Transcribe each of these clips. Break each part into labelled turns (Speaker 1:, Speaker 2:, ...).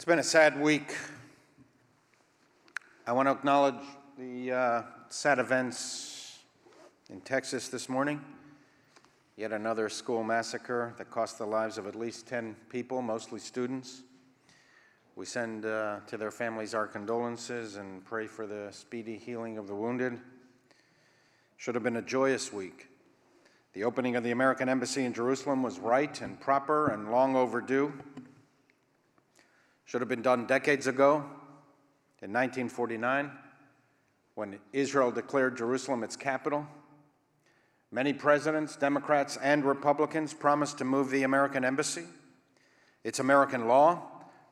Speaker 1: It's been a sad week. I want to acknowledge the uh, sad events in Texas this morning. Yet another school massacre that cost the lives of at least 10 people, mostly students. We send uh, to their families our condolences and pray for the speedy healing of the wounded. Should have been a joyous week. The opening of the American Embassy in Jerusalem was right and proper and long overdue. Should have been done decades ago in 1949 when Israel declared Jerusalem its capital. Many presidents, Democrats and Republicans, promised to move the American Embassy. It's American law,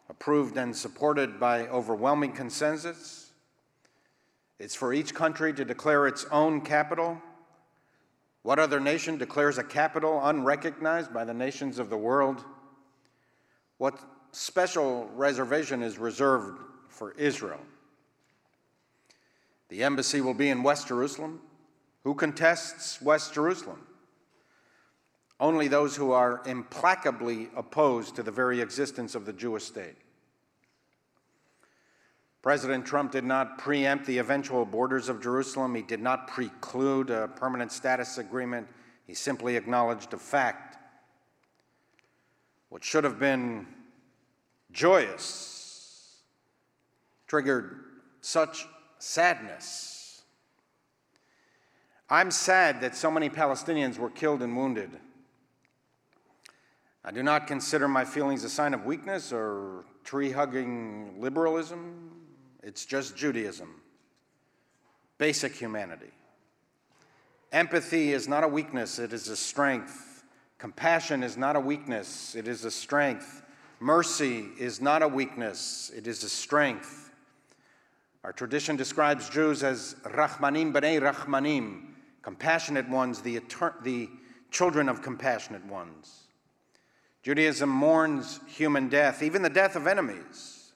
Speaker 1: approved and supported by overwhelming consensus. It's for each country to declare its own capital. What other nation declares a capital unrecognized by the nations of the world? What special reservation is reserved for Israel. The embassy will be in West Jerusalem. Who contests West Jerusalem? Only those who are implacably opposed to the very existence of the Jewish state. President Trump did not preempt the eventual borders of Jerusalem. He did not preclude a permanent status agreement. He simply acknowledged a fact. What should have been joyous, triggered such sadness. I'm sad that so many Palestinians were killed and wounded. I do not consider my feelings a sign of weakness or tree hugging liberalism. It's just Judaism, basic humanity. Empathy is not a weakness, it is a strength. Compassion is not a weakness, it is a strength. Mercy is not a weakness, it is a strength. Our tradition describes Jews as Rachmanim b'nei Rachmanim, compassionate ones, the, the children of compassionate ones. Judaism mourns human death, even the death of enemies.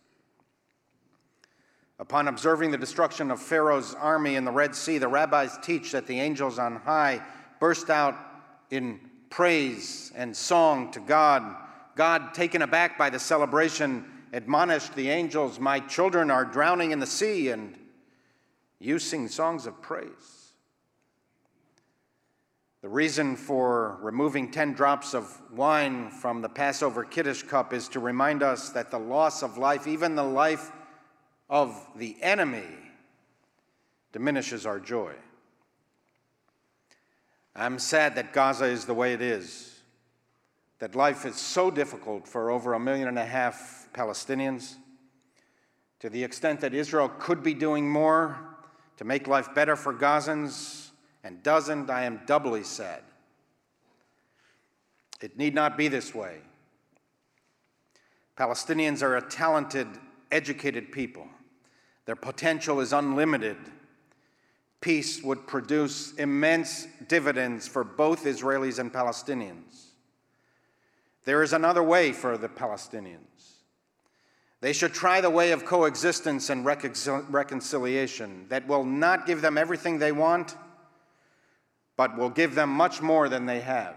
Speaker 1: Upon observing the destruction of Pharaoh's army in the Red Sea, the rabbis teach that the angels on high burst out in praise and song to God God, taken aback by the celebration, admonished the angels, My children are drowning in the sea, and you sing songs of praise. The reason for removing 10 drops of wine from the Passover Kiddush cup is to remind us that the loss of life, even the life of the enemy, diminishes our joy. I'm sad that Gaza is the way it is that life is so difficult for over a million and a half Palestinians, to the extent that Israel could be doing more to make life better for Gazans and doesn't, I am doubly sad. It need not be this way. Palestinians are a talented, educated people. Their potential is unlimited. Peace would produce immense dividends for both Israelis and Palestinians. There is another way for the Palestinians. They should try the way of coexistence and reconciliation that will not give them everything they want, but will give them much more than they have.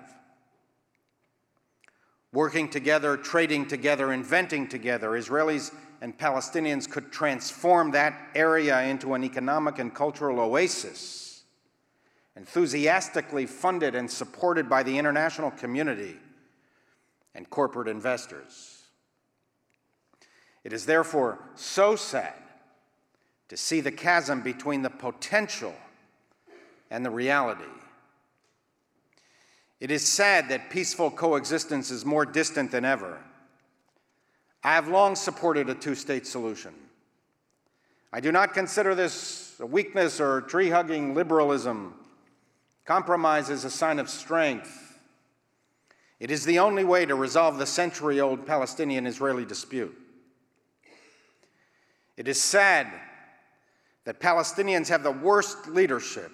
Speaker 1: Working together, trading together, inventing together, Israelis and Palestinians could transform that area into an economic and cultural oasis, enthusiastically funded and supported by the international community and corporate investors. It is therefore so sad to see the chasm between the potential and the reality. It is sad that peaceful coexistence is more distant than ever. I have long supported a two state solution. I do not consider this a weakness or tree hugging liberalism. Compromise is a sign of strength it is the only way to resolve the century old Palestinian Israeli dispute. It is sad that Palestinians have the worst leadership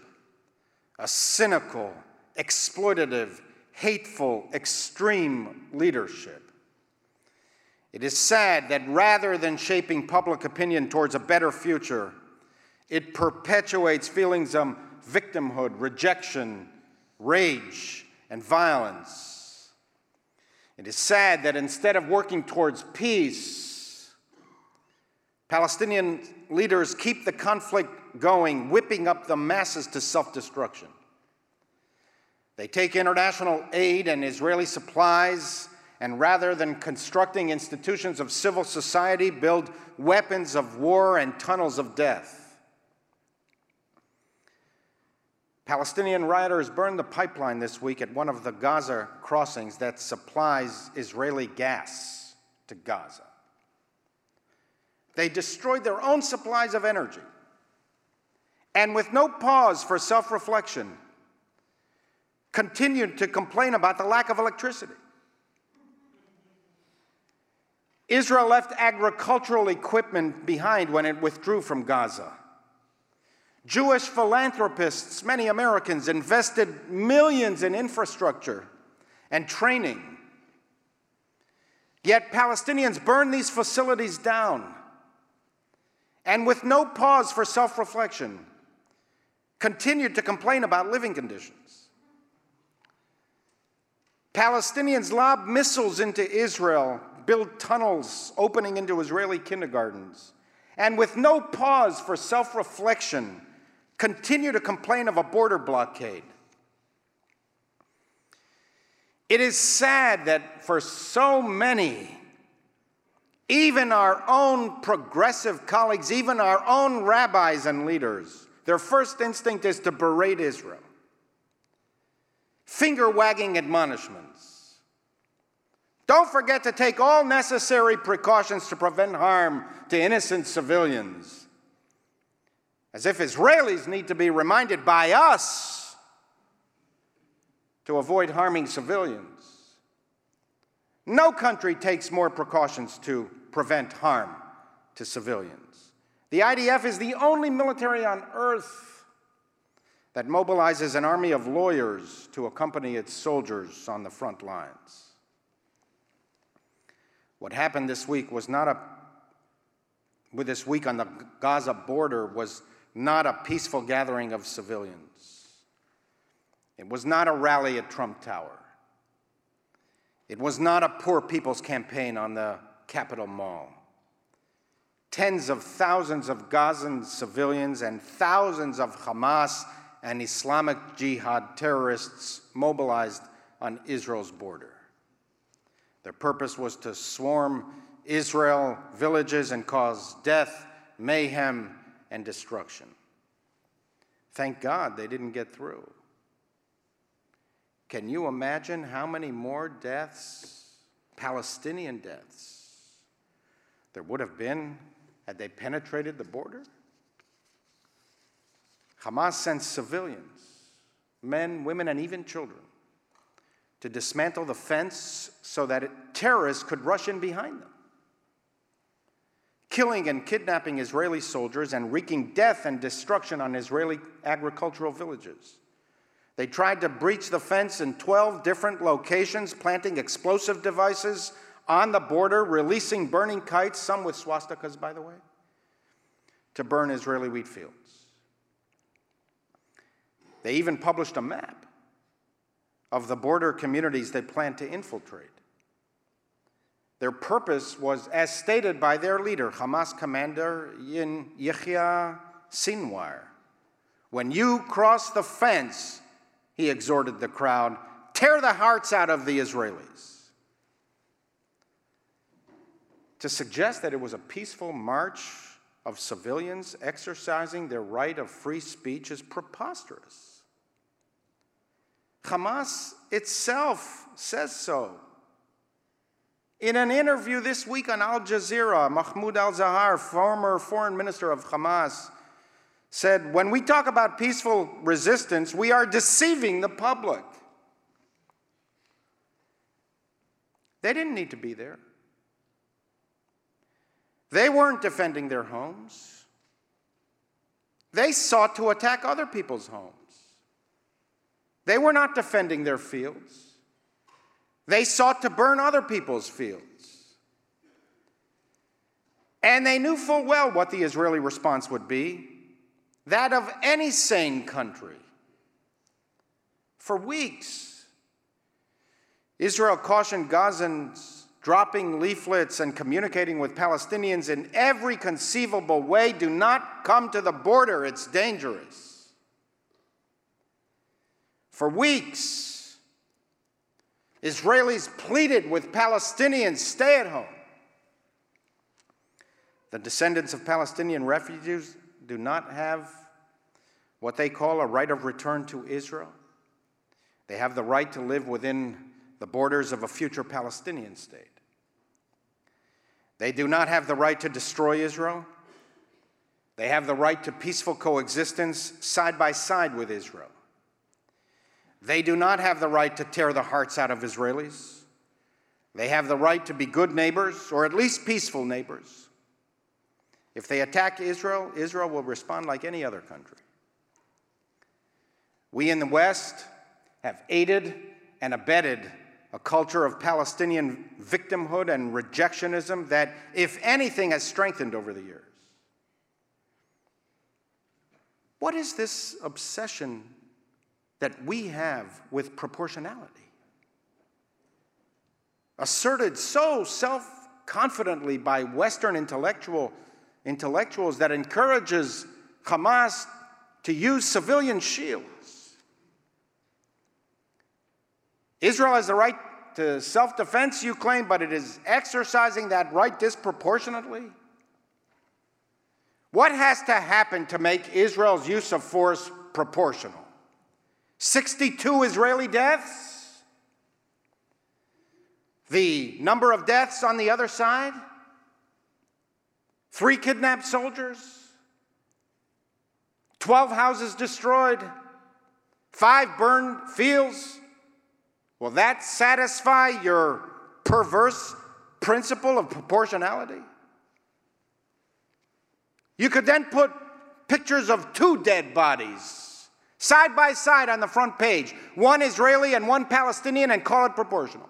Speaker 1: a cynical, exploitative, hateful, extreme leadership. It is sad that rather than shaping public opinion towards a better future, it perpetuates feelings of victimhood, rejection, rage, and violence. It is sad that instead of working towards peace, Palestinian leaders keep the conflict going, whipping up the masses to self destruction. They take international aid and Israeli supplies, and rather than constructing institutions of civil society, build weapons of war and tunnels of death. Palestinian rioters burned the pipeline this week at one of the Gaza crossings that supplies Israeli gas to Gaza. They destroyed their own supplies of energy. And with no pause for self reflection, continued to complain about the lack of electricity. Israel left agricultural equipment behind when it withdrew from Gaza. Jewish philanthropists, many Americans, invested millions in infrastructure and training. Yet Palestinians burned these facilities down. And with no pause for self reflection, continued to complain about living conditions. Palestinians lob missiles into Israel, build tunnels opening into Israeli kindergartens, and with no pause for self reflection, continue to complain of a border blockade. It is sad that for so many, even our own progressive colleagues, even our own rabbis and leaders, their first instinct is to berate Israel. Finger wagging admonishments. Don't forget to take all necessary precautions to prevent harm to innocent civilians. As if Israelis need to be reminded by us to avoid harming civilians. No country takes more precautions to prevent harm to civilians. The IDF is the only military on earth that mobilizes an army of lawyers to accompany its soldiers on the front lines. What happened this week was not a, with this week on the Gaza border was not a peaceful gathering of civilians. It was not a rally at Trump Tower. It was not a poor people's campaign on the Capitol Mall. Tens of thousands of Gazan civilians and thousands of Hamas and Islamic Jihad terrorists mobilized on Israel's border. Their purpose was to swarm Israel villages and cause death, mayhem, and destruction. Thank God they didn't get through. Can you imagine how many more deaths, Palestinian deaths, there would have been had they penetrated the border? Hamas sent civilians, men, women, and even children, to dismantle the fence so that it, terrorists could rush in behind them killing and kidnapping Israeli soldiers and wreaking death and destruction on Israeli agricultural villages. They tried to breach the fence in 12 different locations, planting explosive devices on the border, releasing burning kites, some with swastikas, by the way, to burn Israeli wheat fields. They even published a map of the border communities they plan to infiltrate. Their purpose was as stated by their leader, Hamas commander Yahya Sinwar. When you cross the fence, he exhorted the crowd, tear the hearts out of the Israelis. To suggest that it was a peaceful march of civilians exercising their right of free speech is preposterous. Hamas itself says so. In an interview this week on Al Jazeera, Mahmoud al Zahar, former foreign minister of Hamas, said, When we talk about peaceful resistance, we are deceiving the public. They didn't need to be there. They weren't defending their homes. They sought to attack other people's homes. They were not defending their fields. They sought to burn other people's fields. And they knew full well what the Israeli response would be that of any sane country. For weeks, Israel cautioned Gazans dropping leaflets and communicating with Palestinians in every conceivable way. Do not come to the border, it's dangerous. For weeks, Israelis pleaded with Palestinians stay at home. The descendants of Palestinian refugees do not have what they call a right of return to Israel. They have the right to live within the borders of a future Palestinian state. They do not have the right to destroy Israel. They have the right to peaceful coexistence side by side with Israel. They do not have the right to tear the hearts out of Israelis. They have the right to be good neighbors, or at least peaceful neighbors. If they attack Israel, Israel will respond like any other country. We in the West have aided and abetted a culture of Palestinian victimhood and rejectionism that, if anything, has strengthened over the years. What is this obsession that we have with proportionality? Asserted so self confidently by Western intellectual, intellectuals that encourages Hamas to use civilian shields. Israel has the right to self defense, you claim, but it is exercising that right disproportionately? What has to happen to make Israel's use of force proportional? 62 Israeli deaths? The number of deaths on the other side? Three kidnapped soldiers? 12 houses destroyed? Five burned fields? Will that satisfy your perverse principle of proportionality? You could then put pictures of two dead bodies side by side on the front page, one Israeli and one Palestinian, and call it proportional.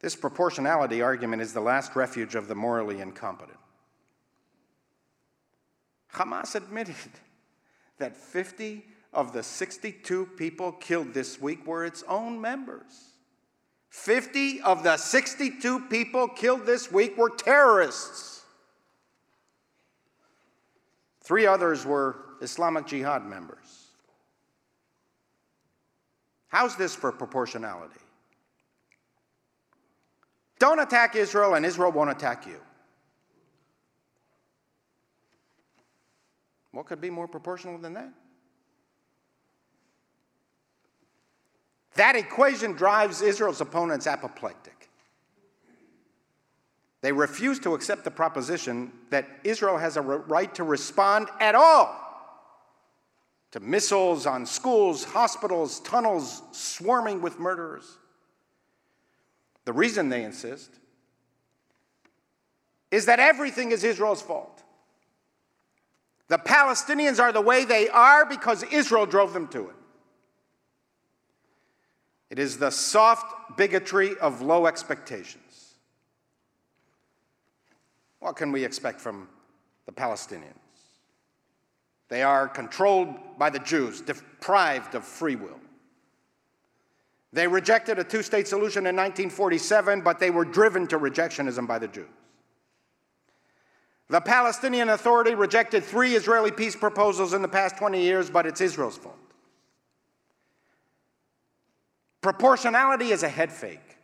Speaker 1: This proportionality argument is the last refuge of the morally incompetent. Hamas admitted that 50 of the 62 people killed this week were its own members. 50 of the 62 people killed this week were terrorists. Three others were Islamic Jihad members. How's this for proportionality? Don't attack Israel, and Israel won't attack you. What could be more proportional than that? That equation drives Israel's opponents apoplectic. They refuse to accept the proposition that Israel has a right to respond at all to missiles on schools, hospitals, tunnels swarming with murderers. The reason they insist is that everything is Israel's fault. The Palestinians are the way they are because Israel drove them to it. It is the soft bigotry of low expectations. What can we expect from the Palestinians? They are controlled by the Jews, deprived of free will. They rejected a two state solution in 1947, but they were driven to rejectionism by the Jews. The Palestinian Authority rejected three Israeli peace proposals in the past 20 years, but it's Israel's fault. Proportionality is a head fake.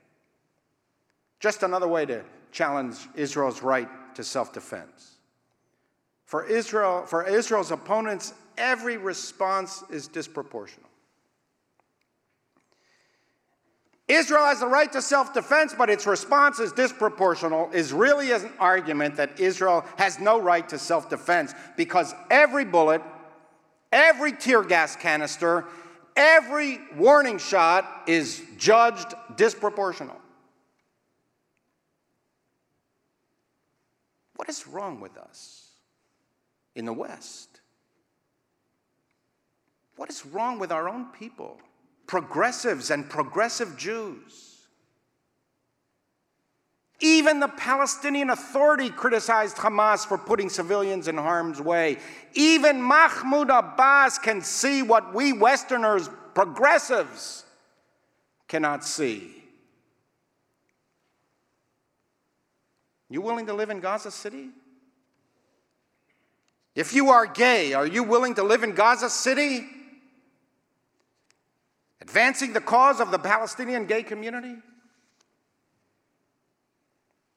Speaker 1: Just another way to challenge Israel's right to self defense. For, Israel, for Israel's opponents, every response is disproportional. Israel has the right to self defense, but its response is disproportional, is really an argument that Israel has no right to self defense because every bullet, every tear gas canister, every warning shot is judged disproportional. What is wrong with us in the West? What is wrong with our own people, progressives and progressive Jews? Even the Palestinian Authority criticized Hamas for putting civilians in harm's way. Even Mahmoud Abbas can see what we Westerners, progressives, cannot see. You willing to live in Gaza City? If you are gay, are you willing to live in Gaza City? Advancing the cause of the Palestinian gay community?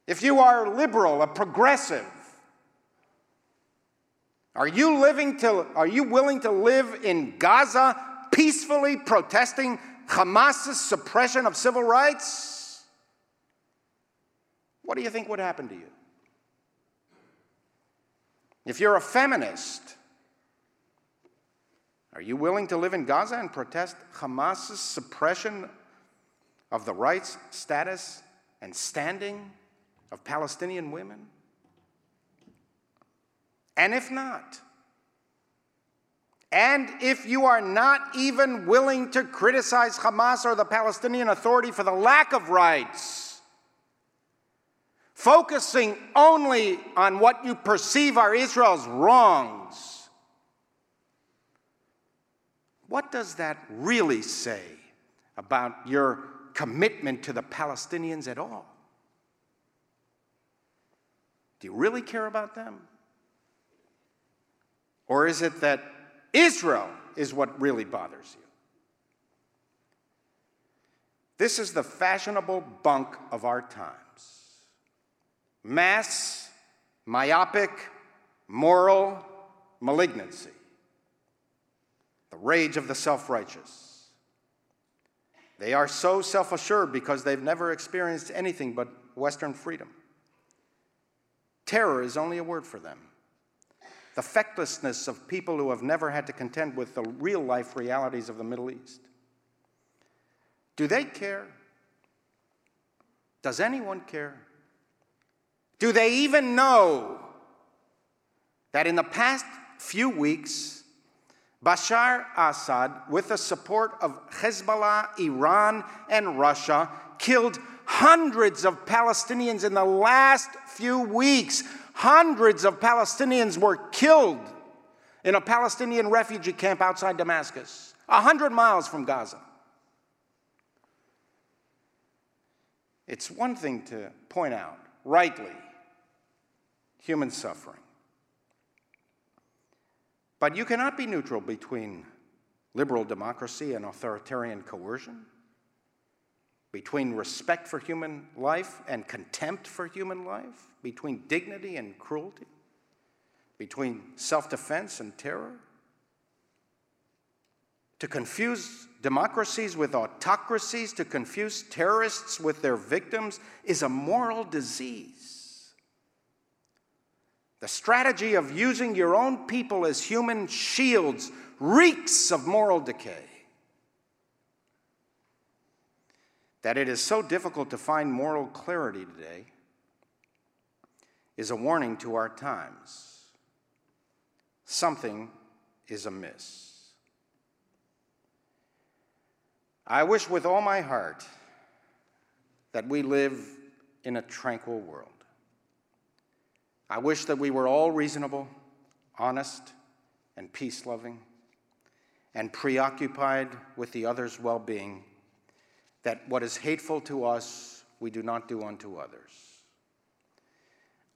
Speaker 1: If you are liberal, a progressive, are you living to are you willing to live in Gaza peacefully protesting Hamas's suppression of civil rights? What do you think would happen to you? If you're a feminist, are you willing to live in Gaza and protest Hamas's suppression of the rights, status, and standing of Palestinian women? And if not, and if you are not even willing to criticize Hamas or the Palestinian Authority for the lack of rights, focusing only on what you perceive are Israel's wrongs, what does that really say about your commitment to the Palestinians at all? Do you really care about them? Or is it that Israel is what really bothers you? This is the fashionable bunk of our times mass, myopic, moral malignancy, the rage of the self righteous. They are so self assured because they've never experienced anything but Western freedom. Terror is only a word for them the fecklessness of people who have never had to contend with the real life realities of the Middle East. Do they care? Does anyone care? Do they even know that in the past few weeks, Bashar Assad, with the support of Hezbollah, Iran, and Russia, killed hundreds of Palestinians in the last few weeks? Hundreds of Palestinians were killed in a Palestinian refugee camp outside Damascus, 100 miles from Gaza. It's one thing to point out, rightly, human suffering. But you cannot be neutral between liberal democracy and authoritarian coercion between respect for human life and contempt for human life, between dignity and cruelty, between self defense and terror. To confuse democracies with autocracies, to confuse terrorists with their victims, is a moral disease. The strategy of using your own people as human shields reeks of moral decay. that it is so difficult to find moral clarity today is a warning to our times. Something is amiss. I wish with all my heart that we live in a tranquil world. I wish that we were all reasonable, honest, and peace loving, and preoccupied with the other's well being that what is hateful to us, we do not do unto others.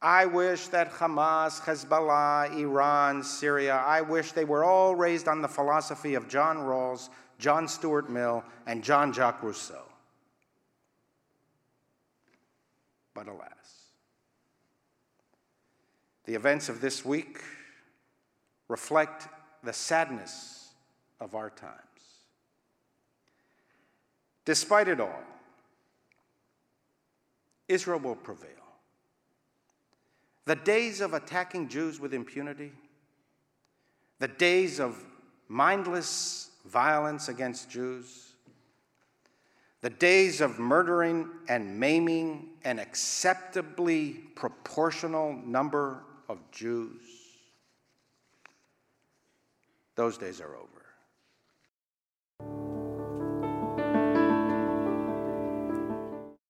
Speaker 1: I wish that Hamas, Hezbollah, Iran, Syria, I wish they were all raised on the philosophy of John Rawls, John Stuart Mill, and Jean Jacques Rousseau. But alas, the events of this week reflect the sadness of our times. Despite it all, Israel will prevail. The days of attacking Jews with impunity, the days of mindless violence against Jews, the days of murdering and maiming an acceptably proportional number of Jews, those days are over.